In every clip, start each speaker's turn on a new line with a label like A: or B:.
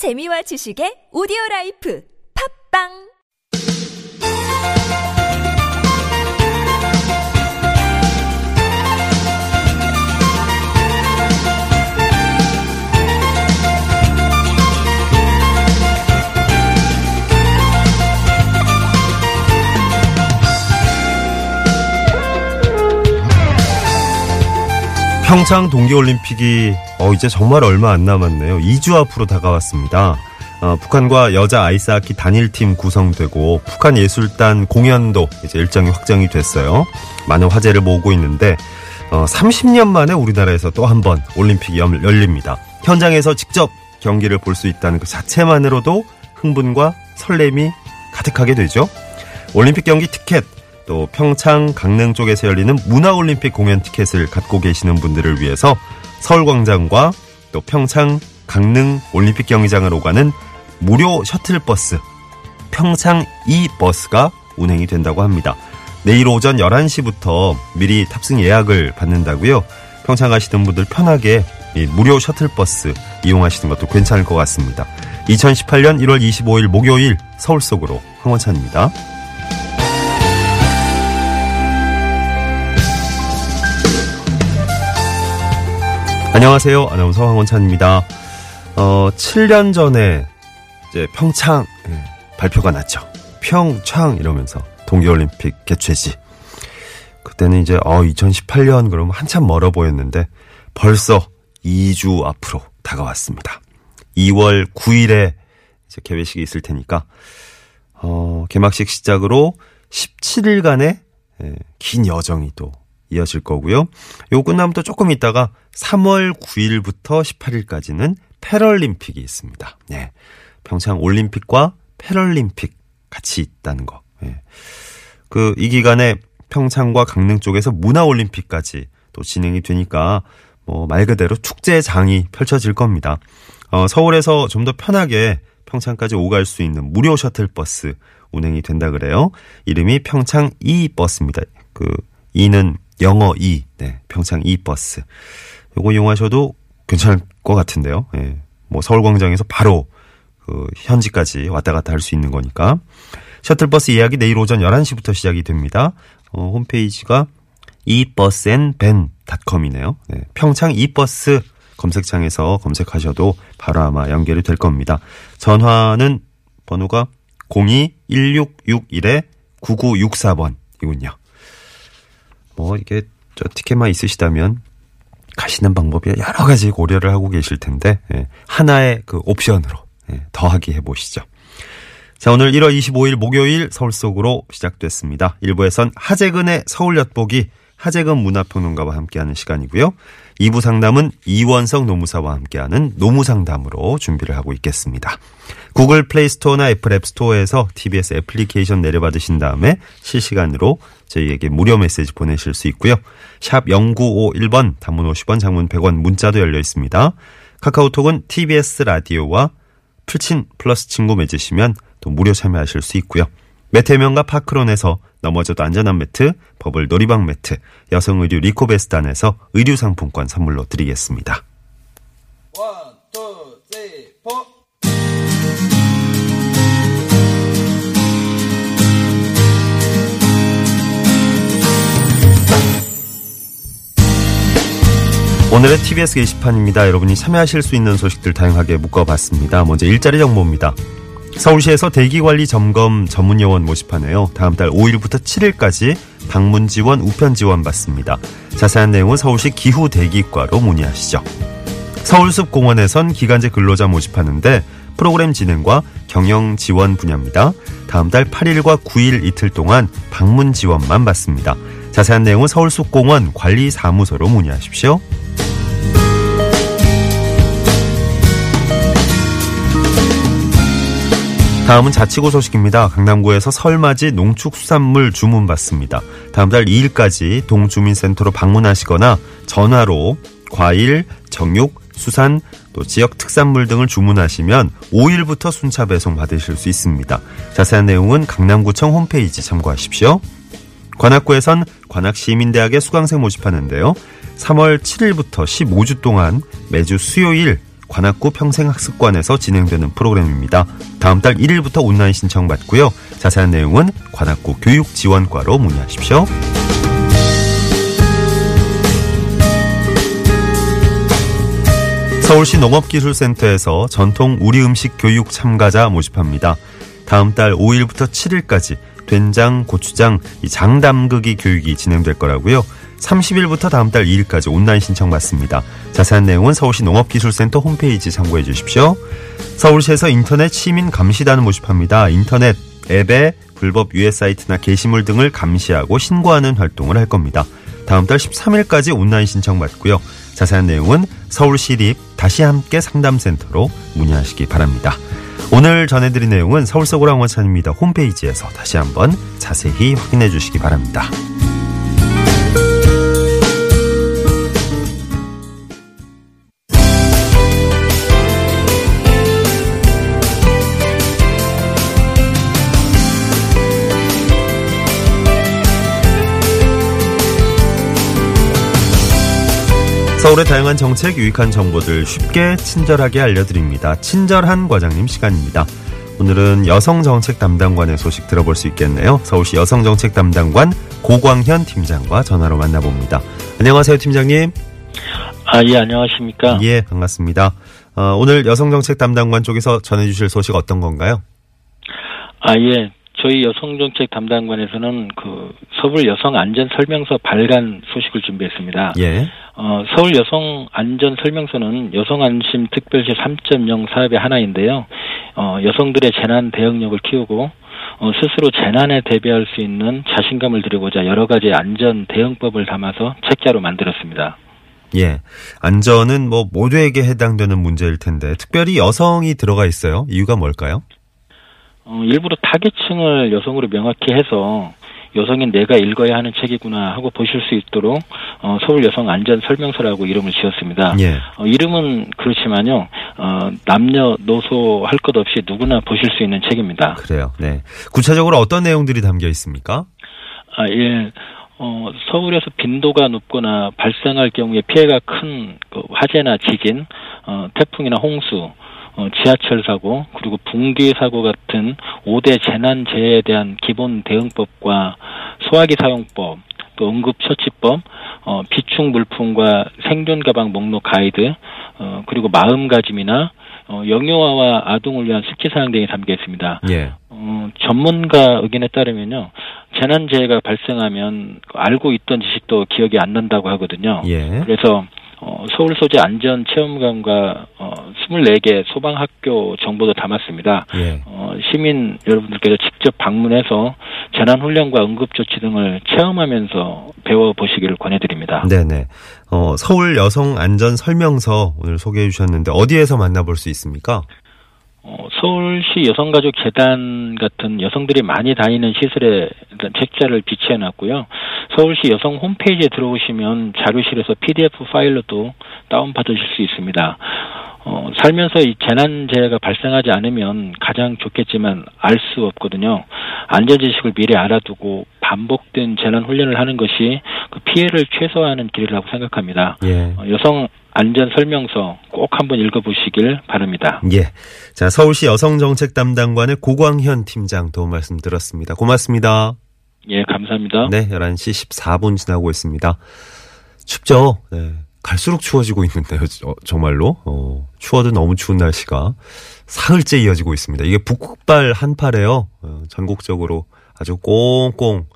A: 재미와 지식의 오디오 라이프. 팝빵
B: 평창 동계올림픽이 어, 이제 정말 얼마 안 남았네요. 2주 앞으로 다가왔습니다. 어, 북한과 여자 아이스하키 단일팀 구성되고 북한 예술단 공연도 이제 일정이 확정이 됐어요. 많은 화제를 모으고 있는데 어, 30년 만에 우리나라에서 또 한 번 올림픽이 열립니다. 현장에서 직접 경기를 볼 수 있다는 그 자체만으로도 흥분과 설렘이 가득하게 되죠. 올림픽 경기 티켓 또 평창 강릉 쪽에서 열리는 문화올림픽 공연 티켓을 갖고 계시는 분들을 위해서 서울광장과 또 평창 강릉 올림픽 경기장을 오가는 무료 셔틀버스 평창 이 버스가 운행이 된다고 합니다. 내일 오전 11시부터 미리 탑승 예약을 받는다고요. 평창 가시는 분들 편하게 무료 셔틀버스 이용하시는 것도 괜찮을 것 같습니다. 2018년 1월 25일 목요일 서울 속으로 황원찬입니다. 안녕하세요. 아나운서 황원찬입니다. 어, 7년 전에 이제 평창 예, 발표가 났죠. 평창 이러면서 동계올림픽 개최지. 그때는 이제 어 2018년 그러면 한참 멀어 보였는데 벌써 2주 앞으로 다가왔습니다. 2월 9일에 이제 개회식이 있을 테니까 어 개막식 시작으로 17일간의 예, 긴 여정이 또 이어질 거고요. 요 끝나면 또 조금 있다가 3월 9일부터 18일까지는 패럴림픽이 있습니다. 네. 평창 올림픽과 패럴림픽 같이 있다는 거. 네. 그, 이 기간에 평창과 강릉 쪽에서 문화 올림픽까지 또 진행이 되니까 뭐 말 그대로 축제장이 펼쳐질 겁니다. 어, 서울에서 좀 더 편하게 평창까지 오갈 수 있는 무료 셔틀버스 운행이 된다 그래요. 이름이 평창 이버스입니다. 그, 이는 영어 이, 네, 평창 이버스. 요거 이용하셔도 괜찮을 것 같은데요. 예. 뭐 서울광장에서 바로 그 현지까지 왔다 갔다 할 수 있는 거니까. 셔틀버스 예약이 내일 오전 11시부터 시작이 됩니다. 어, 홈페이지가 ebussandben.com이네요. 네, 평창 e버스 검색창에서 검색하셔도 바로 아마 연결이 될 겁니다. 전화는 번호가 02-1661-9964번이군요. 뭐 이게 저 티켓만 있으시다면 가시는 방법이 여러 가지 고려를 하고 계실 텐데 예, 하나의 그 옵션으로 예, 더하기 해보시죠. 자 오늘 1월 25일 목요일 서울 속으로 시작됐습니다. 1부에선 하재근의 서울 엿보기 하재근 문화평론가와 함께하는 시간이고요. 2부 상담은 이원성 노무사와 함께하는 노무상담으로 준비를 하고 있겠습니다. 구글 플레이스토어나 애플 앱스토어에서 TBS 애플리케이션 내려받으신 다음에 실시간으로 저희에게 무료 메시지 보내실 수 있고요. 샵 0951번 단문 50원 장문 100원 문자도 열려 있습니다. 카카오톡은 TBS 라디오와 풀친 플러스 친구 맺으시면 또 무료 참여하실 수 있고요. 매태명과 파크론에서 넘어져도 안전한 매트, 버블 놀이방 매트, 여성 의류 리코베스단에서 의류 상품권 선물로 드리겠습니다. One, two, three, four. 오늘의 TBS 게시판입니다. 여러분이 참여하실 수 있는 소식들 다양하게 묶어봤습니다. 먼저 일자리 정보입니다. 서울시에서 대기관리 점검 전문요원 모집하네요. 다음 달 5일부터 7일까지 방문 지원, 우편 지원 받습니다. 자세한 내용은 서울시 기후 대기과로 문의하시죠. 서울숲공원에선 기간제 근로자 모집하는데 프로그램 진행과 경영 지원 분야입니다. 다음 달 8일과 9일 이틀 동안 방문 지원만 받습니다. 자세한 내용은 서울숲공원 관리사무소로 문의하십시오. 다음은 자치구 소식입니다. 강남구에서 설맞이 농축수산물 주문 받습니다. 다음 달 2일까지 동주민센터로 방문하시거나 전화로 과일, 정육, 수산, 또 지역 특산물 등을 주문하시면 5일부터 순차 배송 받으실 수 있습니다. 자세한 내용은 강남구청 홈페이지 참고하십시오. 관악구에선 관악시민대학의 수강생 모집하는데요. 3월 7일부터 15주 동안 매주 수요일 관악구 평생학습관에서 진행되는 프로그램입니다. 다음 달 1일부터 온라인 신청 받고요. 자세한 내용은 관악구 교육지원과로 문의하십시오. 서울시 농업기술센터에서 전통 우리 음식 교육 참가자 모집합니다. 다음 달 5일부터 7일까지 된장, 고추장, 장담그기 교육이 진행될 거라고요. 30일부터 다음 달 2일까지 온라인 신청 받습니다. 자세한 내용은 서울시 농업기술센터 홈페이지 참고해 주십시오. 서울시에서 인터넷 시민 감시단을 모집합니다. 인터넷 앱에 불법 유해 사이트나 게시물 등을 감시하고 신고하는 활동을 할 겁니다. 다음 달 13일까지 온라인 신청 받고요. 자세한 내용은 서울시립 다시 함께 상담센터로 문의하시기 바랍니다. 오늘 전해드린 내용은 서울 서구랑 원찬입니다. 홈페이지에서 다시 한번 자세히 확인해 주시기 바랍니다. 서울의 다양한 정책, 유익한 정보들 쉽게 친절하게 알려드립니다. 친절한 과장님 시간입니다. 오늘은 여성정책 담당관의 소식 들어볼 수 있겠네요. 서울시 여성정책 담당관 고광현 팀장과 전화로 만나봅니다. 안녕하세요, 팀장님.
C: 아, 예, 안녕하십니까.
B: 예, 반갑습니다. 어, 오늘 여성정책 담당관 쪽에서 전해주실 소식 어떤 건가요?
C: 아, 예. 저희 여성정책 담당관에서는 그 서울 여성 안전 설명서 발간 소식을 준비했습니다.
B: 예.
C: 어, 서울 여성 안전 설명서는 여성 안심 특별시 3.0 사업의 하나인데요. 어, 여성들의 재난 대응력을 키우고 어, 스스로 재난에 대비할 수 있는 자신감을 드리고자 여러 가지 안전 대응법을 담아서 책자로 만들었습니다.
B: 예. 안전은 뭐 모두에게 해당되는 문제일 텐데 특별히 여성이 들어가 있어요. 이유가 뭘까요?
C: 어, 일부러 타겟층을 여성으로 명확히 해서 여성인 내가 읽어야 하는 책이구나 하고 보실 수 있도록 어, 서울 여성 안전 설명서라고 이름을 지었습니다.
B: 예.
C: 어, 이름은 그렇지만요 어, 남녀 노소 할 것 없이 누구나 보실 수 있는 책입니다.
B: 그래요. 네. 구체적으로 어떤 내용들이 담겨 있습니까?
C: 아 예. 어, 서울에서 빈도가 높거나 발생할 경우에 피해가 큰 그 화재나 지진, 어, 태풍이나 홍수, 어, 지하철 사고 그리고 붕괴 사고 같은 5대 재난 재해에 대한 기본 대응법과 소화기 사용법 또 응급처치법 어, 비축 물품과 생존 가방 목록 가이드 어, 그리고 마음가짐이나 어, 영유아와 아동을 위한 숙지사항 등이 담겨 있습니다.
B: 예.
C: 어, 전문가 의견에 따르면요, 재난재해가 발생하면 알고 있던 지식도 기억이 안 난다고 하거든요.
B: 예.
C: 그래서 어, 서울 소재 안전 체험관과 어, 24개 소방학교 정보도 담았습니다.
B: 예.
C: 어, 시민 여러분들께서 직접 방문해서 재난훈련과 응급조치 등을 체험하면서 배워보시기를 권해드립니다.
B: 네네. 어, 서울 여성 안전 설명서 오늘 소개해 주셨는데 어디에서 만나볼 수 있습니까?
C: 어, 서울시 여성가족재단 같은 여성들이 많이 다니는 시설에 일단 책자를 비치해 놨고요. 서울시 여성 홈페이지에 들어오시면 자료실에서 PDF 파일로도 다운받으실 수 있습니다. 어, 살면서 이 재난재해가 발생하지 않으면 가장 좋겠지만 알 수 없거든요. 안전지식을 미리 알아두고 반복된 재난 훈련을 하는 것이 그 피해를 최소화하는 길이라고 생각합니다.
B: 예.
C: 어, 여성 안전 설명서 꼭 한번 읽어보시길 바랍니다.
B: 예. 자, 서울시 여성정책 담당관의 고광현 팀장 도움 말씀 들었습니다. 고맙습니다.
C: 예, 감사합니다.
B: 네, 11시 14분 지나고 있습니다. 춥죠? 네. 갈수록 추워지고 있는데요, 어, 정말로. 어, 추워도 너무 추운 날씨가 사흘째 이어지고 있습니다. 이게 북극발 한파래요. 어, 전국적으로 아주 꽁꽁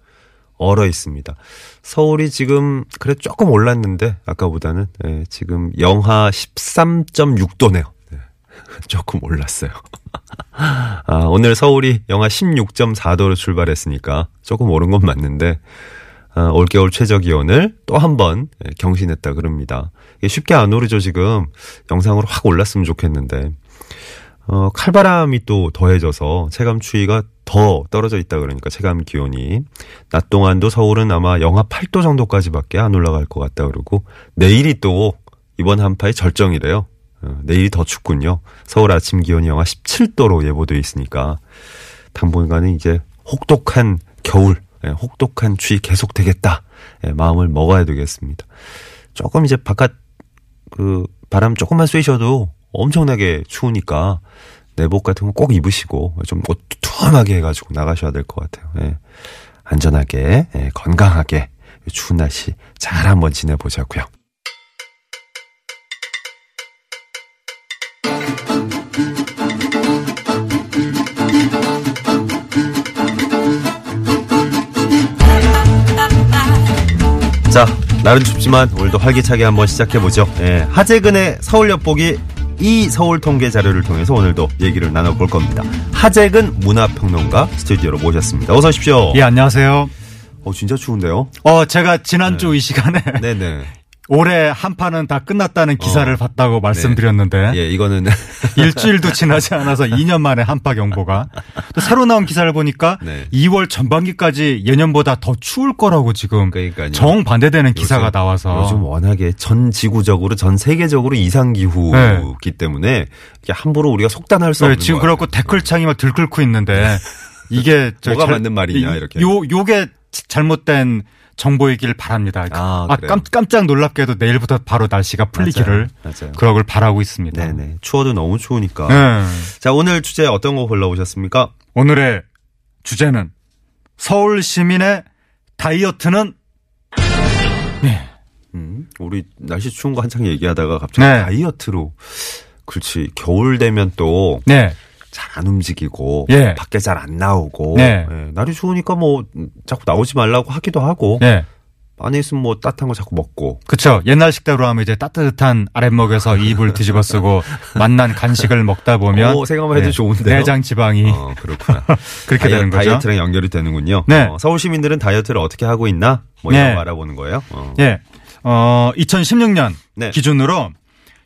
B: 얼어 있습니다. 서울이 지금 그래 조금 올랐는데 아까보다는 예, 지금 영하 13.6도네요. 네. 조금 올랐어요. 아, 오늘 서울이 영하 16.4도로 출발했으니까 조금 오른 건 맞는데 아, 올겨울 최저 기온을 또 한 번 경신했다 그럽니다. 쉽게 안 오르죠 지금 영상으로 확 올랐으면 좋겠는데 어, 칼바람이 또 더해져서 체감 추위가 더 떨어져 있다 그러니까 체감 기온이 낮 동안도 서울은 아마 영하 8도 정도까지밖에 안 올라갈 것 같다 그러고 내일이 또 이번 한파의 절정이래요. 어, 내일이 더 춥군요. 서울 아침 기온이 영하 17도로 예보돼 있으니까 당분간은 이제 혹독한 겨울, 예, 혹독한 추위 계속 되겠다. 예, 마음을 먹어야 되겠습니다. 조금 이제 바깥 그 바람 조금만 쐬셔도 엄청나게 추우니까 내복 같은 거 꼭 입으시고 좀옷 두툼하게 해가지고 나가셔야 될 것 같아요. 예. 안전하게 예, 건강하게 추운 날씨 잘 한번 지내보자고요. 날은 춥지만 오늘도 활기차게 한번 시작해보죠. 예, 하재근의 서울엿보기 이 서울 통계 자료를 통해서 오늘도 얘기를 나눠볼 겁니다. 하재근 문화평론가 스튜디오로 모셨습니다. 어서 오십시오.
D: 예, 안녕하세요.
B: 어, 진짜 추운데요?
D: 어, 제가 지난주 이 시간에
B: 네네.
D: 올해 한 판은 다 끝났다는 기사를
B: 어.
D: 봤다고 말씀드렸는데
B: 예, 이거는
D: 일주일도 지나지 않아서 2년 만에 한파 경보가 또 새로 나온 기사를 보니까
B: 네.
D: 2월 전반기까지 예년보다 더 추울 거라고 지금
B: 그러니까요.
D: 정 반대되는 기사가
B: 요즘-
D: 나와서
B: 요즘 워낙에 전 지구적으로 전 세계적으로 이상 기후기 때문에 이게 함부로 우리가 속단할 수
D: 네,
B: 없는
D: 지금
B: 것
D: 그렇고. 댓글창이 막 들끓고 있는데 이게 저
B: 뭐가
D: 잘-
B: 맞는 말이냐,
D: 이-
B: 이렇게.
D: 요 요게 잘못된 정보이길 바랍니다.
B: 아,
D: 아? 깜, 깜짝 놀랍게도 내일부터 바로 날씨가 풀리기를
B: 맞아요. 맞아요.
D: 그러길 바라고 있습니다.
B: 네네. 추워도 너무 추우니까.
D: 네.
B: 자, 오늘 주제 어떤 거 골라오셨습니까?
D: 오늘의 주제는 서울 시민의 다이어트는
B: 음, 우리 날씨 추운 거 한창 얘기하다가 갑자기
D: 네.
B: 다이어트로. 그렇지. 겨울 되면 또
D: 네.
B: 잘 안 움직이고
D: 예.
B: 밖에 잘 안 나오고
D: 네.
B: 예, 날이 추우니까 뭐 음, 자꾸 나오지 말라고 하기도 하고
D: 네.
B: 안에 있으면 뭐 따뜻한 거 자꾸 먹고
D: 그쵸. 옛날 식대로 하면 이제 따뜻한 아랫목에서 이불 뒤집어 쓰고 맛난 간식을 먹다 보면
B: 오, 생각만 해도 좋은데요?
D: 내장 지방이
B: 어, 그렇구나.
D: 그렇게
B: 다이어,
D: 되는 거죠.
B: 다이어트랑 연결이 되는군요.
D: 네.
B: 어, 서울 시민들은 다이어트를 어떻게 하고 있나? 뭐
D: 네.
B: 이런 거 알아보는 거예요. 어.
D: 예. 어, 2016년
B: 네.
D: 기준으로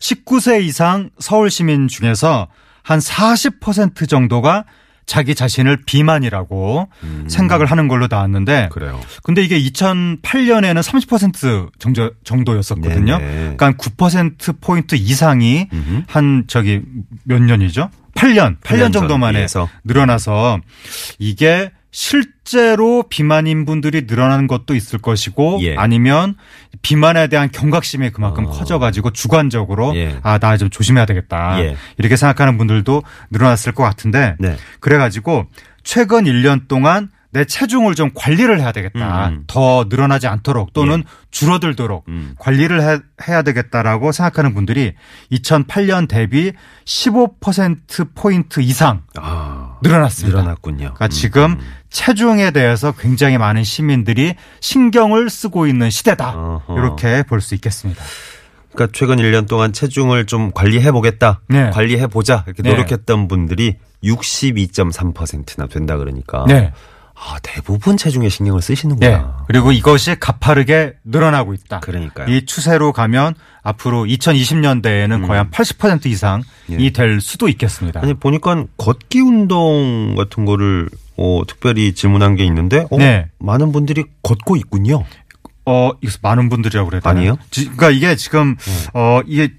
D: 19세 이상 서울 시민 중에서 한 40% 정도가 자기 자신을 비만이라고 생각을 하는 걸로 나왔는데
B: 음. 그래요.
D: 근데 이게 2008년에는 30% 정도, 정도였었거든요.
B: 네네.
D: 그러니까 9% 포인트 이상이
B: 음흠.
D: 한 저기 몇 년이죠? 8년, 8년,
B: 8년
D: 정도
B: 전
D: 만에. 늘어나서 이게 실제로 비만인 분들이 늘어나는 것도 있을 것이고
B: 예.
D: 아니면 비만에 대한 경각심이 그만큼
B: 어.
D: 커져가지고 주관적으로
B: 예.
D: 아나 좀 조심해야 되겠다
B: 예.
D: 이렇게 생각하는 분들도 늘어났을 것 같은데
B: 네.
D: 그래가지고 최근 1년 동안 내 체중을 좀 관리를 해야 되겠다.
B: 음.
D: 더 늘어나지 않도록 또는 줄어들도록
B: 음.
D: 관리를 해, 해야 되겠다라고 생각하는 분들이 2008년 대비 15% 포인트 이상
B: 아,
D: 늘어났습니다.
B: 늘어났군요.
D: 그러니까
B: 음,
D: 지금
B: 음.
D: 체중에 대해서 굉장히 많은 시민들이 신경을 쓰고 있는 시대다.
B: 어허.
D: 이렇게 볼 수 있겠습니다.
B: 그러니까 최근 1년 동안 체중을 좀 관리해 보겠다.
D: 네.
B: 관리해 보자. 이렇게
D: 네.
B: 노력했던 분들이 62.3%나 된다 그러니까
D: 네.
B: 아, 대부분 체중에 신경을
D: 예.
B: 쓰시는구나.
D: 그리고 이것이 가파르게 늘어나고 있다.
B: 그러니까요.
D: 이 추세로 가면 앞으로 2020년대에는 거의 한 80% 이상이
B: 음. 예.
D: 될 수도 있겠습니다.
B: 아니 보니까 걷기 운동 같은 거를 어, 특별히 질문한 게 있는데 어,
D: 네.
B: 많은 분들이 걷고 있군요.
D: 어, 이거 많은 분들이라고 그래야 되나요?
B: 아니에요?
D: 지- 그러니까 이게 지금 어 이게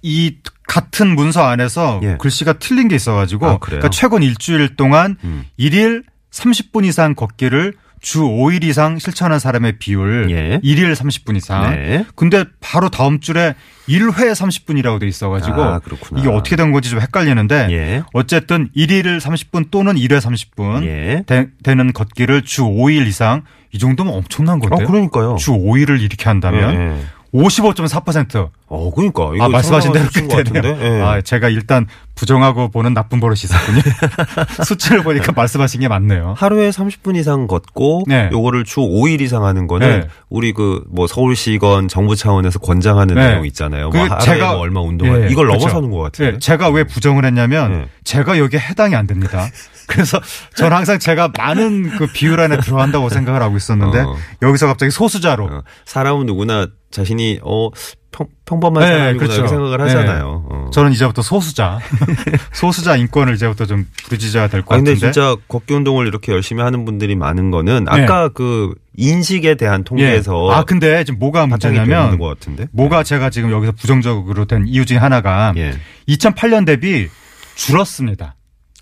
D: 이 같은 문서 안에서
B: 예.
D: 글씨가 틀린 게 있어가지고
B: 아?
D: 그러니까 최근 일주일 동안
B: 음.
D: 일일 30분 이상 걷기를 주 5일 이상 실천한 사람의 비율
B: 예.
D: 일일 30분 이상.
B: 네.
D: 근데 바로 다음 줄에 1회 30분이라고 돼 있어 가지고
B: 아, 그렇구나.
D: 이게 어떻게 된 건지 좀 헷갈리는데
B: 예.
D: 어쨌든 1일 30분 또는 1회 30분
B: 예.
D: 되, 는 걷기를 주 5일 이상 이 정도면 엄청난
B: 어,
D: 건데요.
B: 그러니까요.
D: 주 5일을 이렇게 한다면
B: 예, 예.
D: 55.4%.
B: 어, 그러니까
D: 아, 말씀하신 대로.
B: 같은데. 예.
D: 아, 제가 일단 부정하고 보는 나쁜 버릇이 있었군요. 수치를 보니까 말씀하신 게 맞네요.
B: 하루에 30분 이상 걷고
D: 네.
B: 요거를 주 5일 이상 하는 거는
D: 네.
B: 우리 그 뭐 서울시건 정부 차원에서 권장하는
D: 네.
B: 내용 있잖아요. 그뭐 하루에 뭐 얼마 운동을
D: 예,
B: 이걸
D: 그렇죠.
B: 넘어서는 것 같아요.
D: 예, 제가 왜 부정을 했냐면
B: 네.
D: 제가 여기에 해당이 안 됩니다. 그래서 저는 항상 제가 많은 그 비율 안에 들어간다고 생각을 하고 있었는데
B: 어.
D: 여기서 갑자기 소수자로
B: 어, 사람은 누구나 자신이 어 평, 평범한
D: 네,
B: 사람이구나
D: 그렇죠.
B: 이렇게 생각을
D: 네.
B: 하잖아요. 어.
D: 저는 이제부터 소수자 소수자 인권을 이제부터 좀 부르짖어야 될것
B: 아, 근데
D: 같은데
B: 진짜 걷기 운동을 이렇게 열심히 하는 분들이 많은 거는
D: 네.
B: 아까 그 인식에 대한
D: 예.
B: 통계에서
D: 아 근데 지금 뭐가 문제냐면
B: 것 같은데.
D: 뭐가 제가 지금 여기서 부정적으로 된 이유 중에 하나가
B: 예.
D: 2008년 대비 줄었습니다.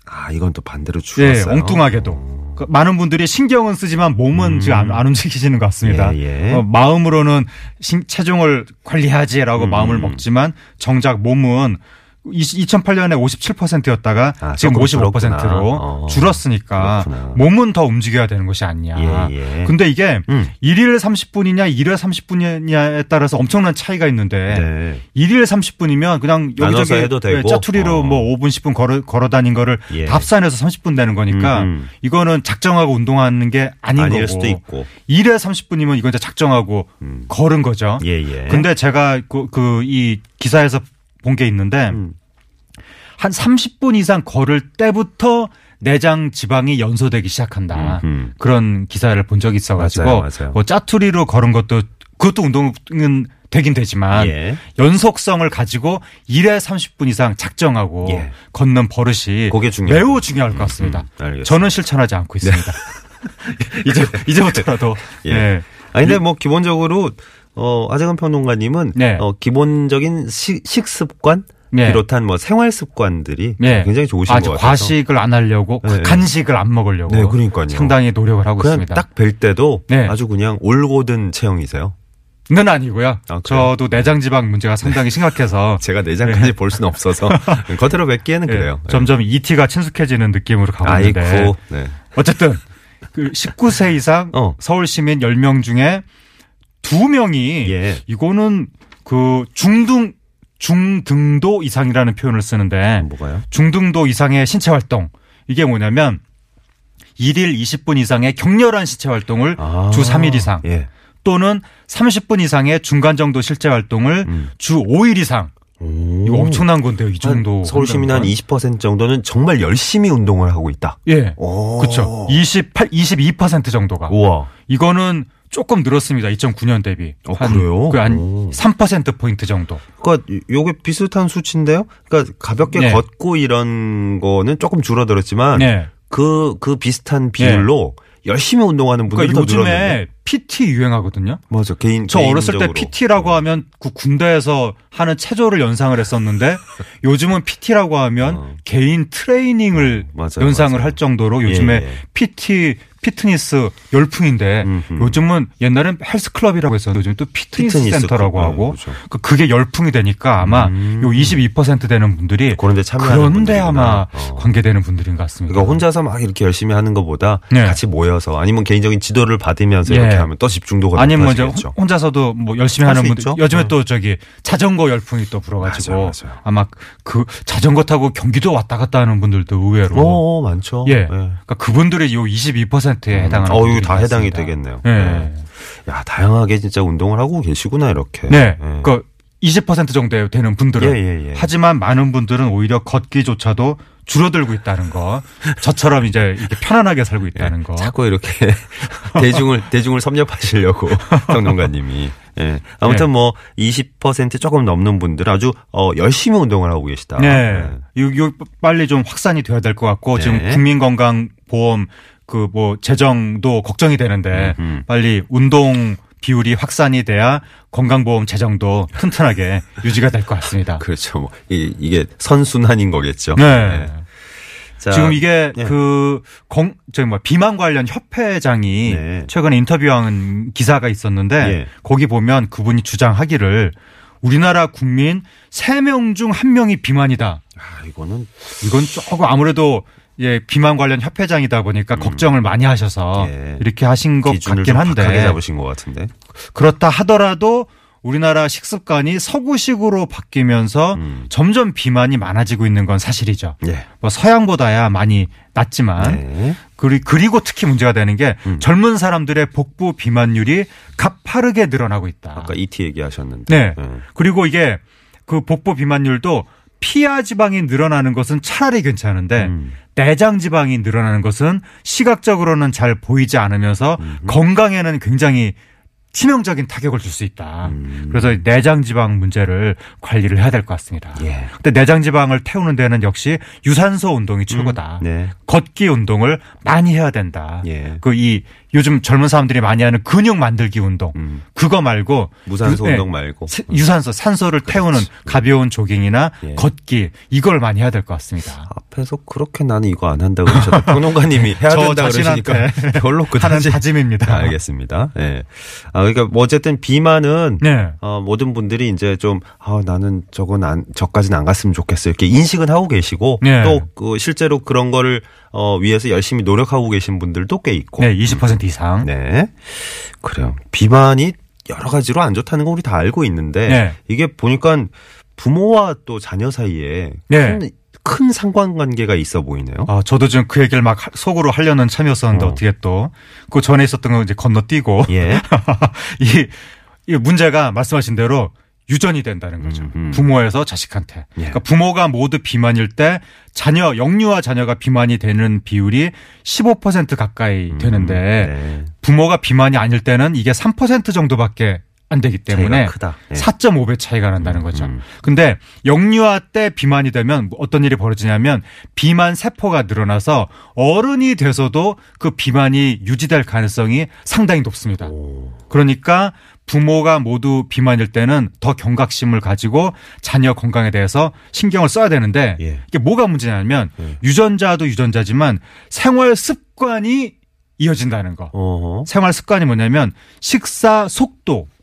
B: 아 이건 또 반대로
D: 예,
B: 줄었어요.
D: 엉뚱하게도. 그 많은 분들이 신경은 쓰지만 몸은 지금 안, 안 움직이시는 것 같습니다.
B: 음. 예, 예.
D: 어, 마음으로는 신- 체중을 관리하지라고
B: 음.
D: 마음을 먹지만 정작 몸은 2008년에 57%였다가
B: 아,
D: 지금
B: 조금
D: 55%로
B: 줄었구나. 어.
D: 줄었으니까
B: 그렇구나.
D: 몸은 더 움직여야 되는 것이 아니냐.
B: 예, 예.
D: 근데 이게
B: 음.
D: 1일 30분이냐 1회 30분이냐에 따라서 엄청난 차이가 있는데
B: 네.
D: 1일 30분이면 그냥 여기저기. 네, 짜투리로
B: 어.
D: 뭐 5분 10분 걸어 걸어 다닌 거를
B: 예.
D: 다 합산해서 30분 되는 거니까
B: 음, 음.
D: 이거는 작정하고 운동하는 게 아닌 거고
B: 수도 있고.
D: 1회 30분이면 이건 이제 작정하고
B: 음.
D: 걸은 거죠.
B: 예, 예.
D: 근데 제가 그이 기사에서 본 게 있는데
B: 음.
D: 한 30분 이상 걸을 때부터 내장 지방이 연소되기 시작한다.
B: 음.
D: 그런 기사를 본 적이 있어가지고
B: 맞아요, 맞아요.
D: 뭐 짜투리로 걸은 것도 그것도 운동은 되긴 되지만
B: 예.
D: 연속성을 가지고 1회 30분 이상 작정하고
B: 예.
D: 걷는 버릇이. 매우 중요할 것 같습니다.
B: 음.
D: 저는 실천하지 않고 있습니다. 이제 이제부터라도
B: 예.
D: 예.
B: 아니 근데 뭐 기본적으로 어 하재근 평론가님은
D: 네.
B: 어 기본적인 식, 식습관
D: 네.
B: 비롯한 뭐 생활 습관들이
D: 네.
B: 굉장히 좋으신
D: 아주
B: 것 같아서
D: 과식을 안 하려고
B: 네.
D: 간식을 안 먹으려고
B: 네, 그러니까요.
D: 상당히 노력을 하고 있습니다.
B: 딱 뵐 때도
D: 네.
B: 아주 그냥 올고든 체형이세요.
D: 는 아니고요.
B: 아?
D: 저도 내장 지방 문제가 상당히 심각해서
B: 제가 내장까지 볼 수는 없어서 겉으로 뵙기에는
D: 예,
B: 그래요.
D: 점점 ET가 친숙해지는 느낌으로 가고. 있는데
B: 네.
D: 어쨌든 그 19세 이상
B: 어.
D: 서울 시민 10명 중에 2명이
B: 예.
D: 이거는 그 중등 중등도 이상이라는 표현을 쓰는데
B: 뭐가요?
D: 중등도 이상의 신체 활동 이게 뭐냐면 1일 20분 이상의 격렬한 신체 활동을
B: 아,
D: 주 3일 이상
B: 예.
D: 또는 30분 이상의 중간 정도 실제 활동을
B: 음.
D: 주 5일 이상
B: 오.
D: 이거 엄청난 건데요. 이 정도
B: 한 서울 시민 한
D: 한다는
B: 20% 정도는 정말 열심히 운동을 하고 있다.
D: 건. 예.
B: 오.
D: 그렇죠. 28 22% 정도가
B: 우와.
D: 이거는 조금 늘었습니다. 2009년 대비.
B: 어, 그래요? 오.
D: 한3% 포인트 정도.
B: 그러니까 요게 비슷한 수치인데요. 그러니까 가볍게
D: 네.
B: 걷고 이런 거는 조금 줄어들었지만
D: 네.
B: 그, 그 비슷한 비율로 열심히 운동하는 분들이
D: 그러니까
B: 더 늘었는데.
D: PT 유행하거든요.
B: 맞아. 개인
D: 저 어렸을 때
B: 개인적으로.
D: PT라고 하면 그 군대에서 하는 체조를 연상을 했었는데 요즘은 PT라고 하면
B: 어.
D: 개인 트레이닝을
B: 맞아요,
D: 연상을
B: 맞아요.
D: 할 정도로 요즘에
B: 예, 예.
D: PT 피트니스 열풍인데
B: 음흠.
D: 요즘은 옛날엔 헬스클럽이라고 해서 요즘 또 피트니스,
B: 피트니스
D: 센터라고
B: 클럽.
D: 하고
B: 네, 그렇죠.
D: 그 그게 열풍이 되니까 아마
B: 음.
D: 요22% 되는 분들이
B: 그런데 참여하는
D: 그런데. 아마
B: 어.
D: 관계되는 분들인 것 같습니다.
B: 그러니까 혼자서 막 이렇게 열심히 하는 것보다
D: 네.
B: 같이 모여서 아니면 개인적인 지도를 받으면서
D: 예.
B: 이렇게 하면 또 집중도가
D: 아니면
B: 높아지겠죠.
D: 혼자서도 뭐 열심히 하는 분들
B: 있죠.
D: 요즘에
B: 어.
D: 또 저기 자전거 열풍이 또 불어가지고
B: 맞아요, 맞아요.
D: 아마 그 자전거 타고 경기도 왔다 갔다 하는 분들도 의외로
B: 어, 어, 많죠.
D: 예, 그러니까 그분들이 요 22%에 해당하는
B: 어, 이거
D: 다것
B: 해당이
D: 같습니다.
B: 되겠네요.
D: 예.
B: 네. 야, 다양하게 진짜 운동을 하고 계시구나, 이렇게.
D: 네,
B: 예.
D: 그 20% 정도 되는 분들은
B: 예, 예, 예.
D: 하지만 많은 분들은 오히려 걷기조차도 줄어들고 있다는 거, 저처럼 이제 이렇게 편안하게 살고 있다는 거.
B: 자꾸 이렇게 대중을 대중을 섭렵하시려고 평론가님이 예. 아무튼
D: 네.
B: 뭐20% 조금 넘는 분들 아주 어 열심히 운동을 하고 계시다.
D: 네. 이거 빨리 좀 확산이 돼야 될 것 같고
B: 네.
D: 지금 국민건강보험 그 뭐 재정도 걱정이 되는데
B: 음흠.
D: 빨리 운동 비율이 확산이 돼야 건강보험 재정도 튼튼하게 유지가 될 것 같습니다.
B: 그렇죠. 뭐 이, 이게 선순환인 거겠죠.
D: 네.
B: 자,
D: 지금 이게
B: 예.
D: 그 공, 저기 뭐 비만 관련 협회장이
B: 네.
D: 최근에 인터뷰한 기사가 있었는데
B: 예.
D: 거기 보면 그분이 주장하기를 우리나라 국민 3명 중 1명이 비만이다.
B: 아, 이거는
D: 이건 조금 아무래도 예, 비만 관련 협회장이다 보니까 걱정을 많이 하셔서
B: 음. 예.
D: 이렇게 하신 것 같긴 한데
B: 잡으신 것 같은데.
D: 그렇다 하더라도 우리나라 식습관이 서구식으로 바뀌면서
B: 음.
D: 점점 비만이 많아지고 있는 건 사실이죠.
B: 예.
D: 뭐 서양보다야 많이 낫지만
B: 네.
D: 그리, 그리고 특히 문제가 되는 게
B: 음.
D: 젊은 사람들의 복부 비만율이 가파르게 늘어나고 있다.
B: 아까 이티 얘기하셨는데.
D: 네.
B: 예.
D: 그리고 이게 그 복부 비만율도 피하 지방이 늘어나는 것은 차라리 괜찮은데
B: 음.
D: 내장 지방이 늘어나는 것은 시각적으로는 잘 보이지 않으면서 건강에는 굉장히 치명적인 타격을 줄 수 있다.
B: 음.
D: 그래서 내장 지방 문제를 관리를 해야 될 것 같습니다.
B: 예.
D: 근데 내장 지방을 태우는 데는 역시 유산소 운동이 최고다.
B: 네.
D: 걷기 운동을 많이 해야 된다.
B: 예.
D: 그이 요즘 젊은 사람들이 많이 하는 근육 만들기 운동.
B: 음.
D: 그거 말고
B: 무산소
D: 유- 예,
B: 운동 말고.
D: 세- 유산소, 산소를 태우는 가벼운 조깅이나
B: 예.
D: 걷기 이걸 많이 해야 될 것 같습니다.
B: 앞에서 그렇게 나는 이거 안 한다고 그러셨다. 평론가님이 해야
D: 저
B: 된다 그러시니까 별로
D: 하는
B: 그다지
D: 다짐입니다.
B: 알겠습니다. 예. 아, 그러니까 뭐 어쨌든 비만은
D: 네.
B: 어, 모든 분들이 이제 좀, 아, 나는 저건 안, 저까지는 안 갔으면 좋겠어요. 이렇게 인식은 하고 계시고,
D: 네.
B: 또, 그, 실제로 그런 거를, 어, 위해서 열심히 노력하고 계신 분들도 꽤 있고.
D: 네, 20% 이상.
B: 네. 그래요. 비만이 여러 가지로 안 좋다는 거 우리 다 알고 있는데,
D: 네.
B: 이게 보니까 부모와 또 자녀 사이에
D: 네.
B: 큰, 큰 상관관계가 있어 보이네요.
D: 아, 저도 지금 그 얘기를 막 하- 속으로 하려는 참이었었는데
B: 어.
D: 어. 떻게 또, 그 전에 있었던 거 이제 건너뛰고,
B: 예.
D: 이, 이 문제가 말씀하신 대로 유전이 된다는 거죠.
B: 음, 음.
D: 부모에서 자식한테.
B: 예.
D: 그러니까 부모가 모두 비만일 때 자녀, 영유아 자녀가 비만이 되는 비율이 15% 가까이 되는데
B: 네.
D: 부모가 비만이 아닐 때는 이게 3% 정도밖에 안 되기 때문에
B: 차이가 크다. 예.
D: 4.5배 차이가 난다는 거죠.
B: 음.
D: 근데 영유아 때 비만이 되면 어떤 일이 벌어지냐면 비만 세포가 늘어나서 어른이 돼서도 그 비만이 유지될 가능성이 상당히 높습니다.
B: 오.
D: 그러니까 부모가 모두 비만일 때는 더 경각심을 가지고 자녀 건강에 대해서 신경을 써야 되는데
B: 예.
D: 이게 뭐가 문제냐면
B: 예.
D: 유전자도 유전자지만 생활 습관이 이어진다는 거.
B: 어허.
D: 생활 습관이 뭐냐면 식사 속도,
B: 네.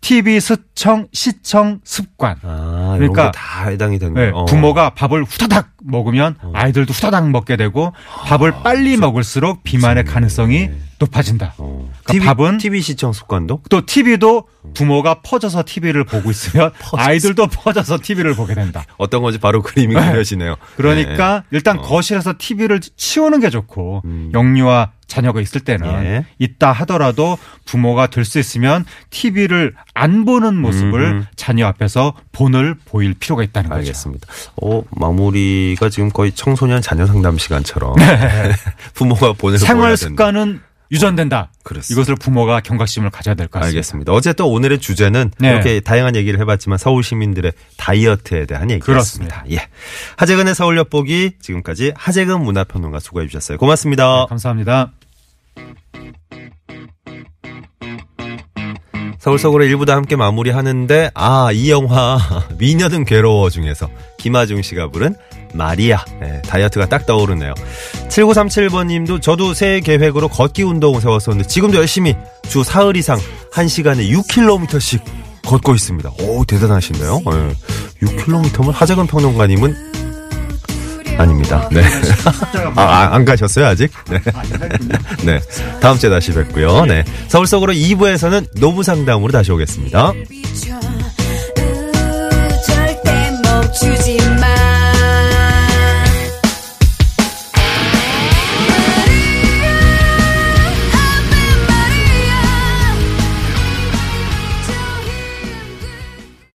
D: TV 시청 시청 습관.
B: 아,
D: 그러니까-
B: 다 해당이 되는
D: 네.
B: 어.
D: 부모가 밥을 후다닥 먹으면 아이들도 후다닥 먹게 되고 밥을 빨리 먹을수록 비만의 가능성이 높아진다.
B: 어.
D: 그러니까
B: TV,
D: 밥은
B: TV 시청 습관도
D: 또 TV도 부모가 퍼져서 TV를 보고 있으면 아이들도 퍼져서 TV를 보게 된다.
B: 어떤 건지 바로 그림이 그려지네요.
D: 그러니까 일단
B: 어.
D: 거실에서 TV를 치우는 게 좋고
B: 음.
D: 영유아 자녀가 있을 때는
B: 예.
D: 있다 하더라도 부모가 될 수 있으면 TV를 안 보는 모습을
B: 음흠.
D: 자녀 앞에서 본을 보일 필요가 있다는 거죠.
B: 알겠습니다. 어, 마무리가 지금 거의 청소년 자녀 상담 시간처럼
D: 네.
B: 부모가 보여야
D: 생활. 습관은 유전된다.
B: 그렇습니다.
D: 이것을 부모가 경각심을 가져야 될 것 같습니다.
B: 알겠습니다. 어쨌든 오늘의 주제는
D: 네.
B: 이렇게 다양한 얘기를 해봤지만 서울 시민들의 다이어트에 대한 얘기였습니다. 예. 하재근의 서울 엿보기 지금까지 하재근 문화평론가 수고해 주셨어요. 고맙습니다.
D: 네, 감사합니다.
B: 서울 서울의 일부도 함께 마무리하는데 아 이 영화 미녀는 괴로워 중에서 김하중 씨가 부른 마리아 예, 다이어트가 딱 떠오르네요. 7937번님도 저도 새해 계획으로 걷기 운동을 세웠었는데 지금도 열심히 주 사흘 이상 1시간에 6km씩 걷고 있습니다. 오 대단하신데요. 예. 6km면 하재근 평론가님은 아닙니다. 네. 아, 아, 안 가셨어요, 아직? 네. 네. 다음 주에 다시 뵙고요. 네. 서울 속으로 2부에서는 노무 상담으로 다시 오겠습니다.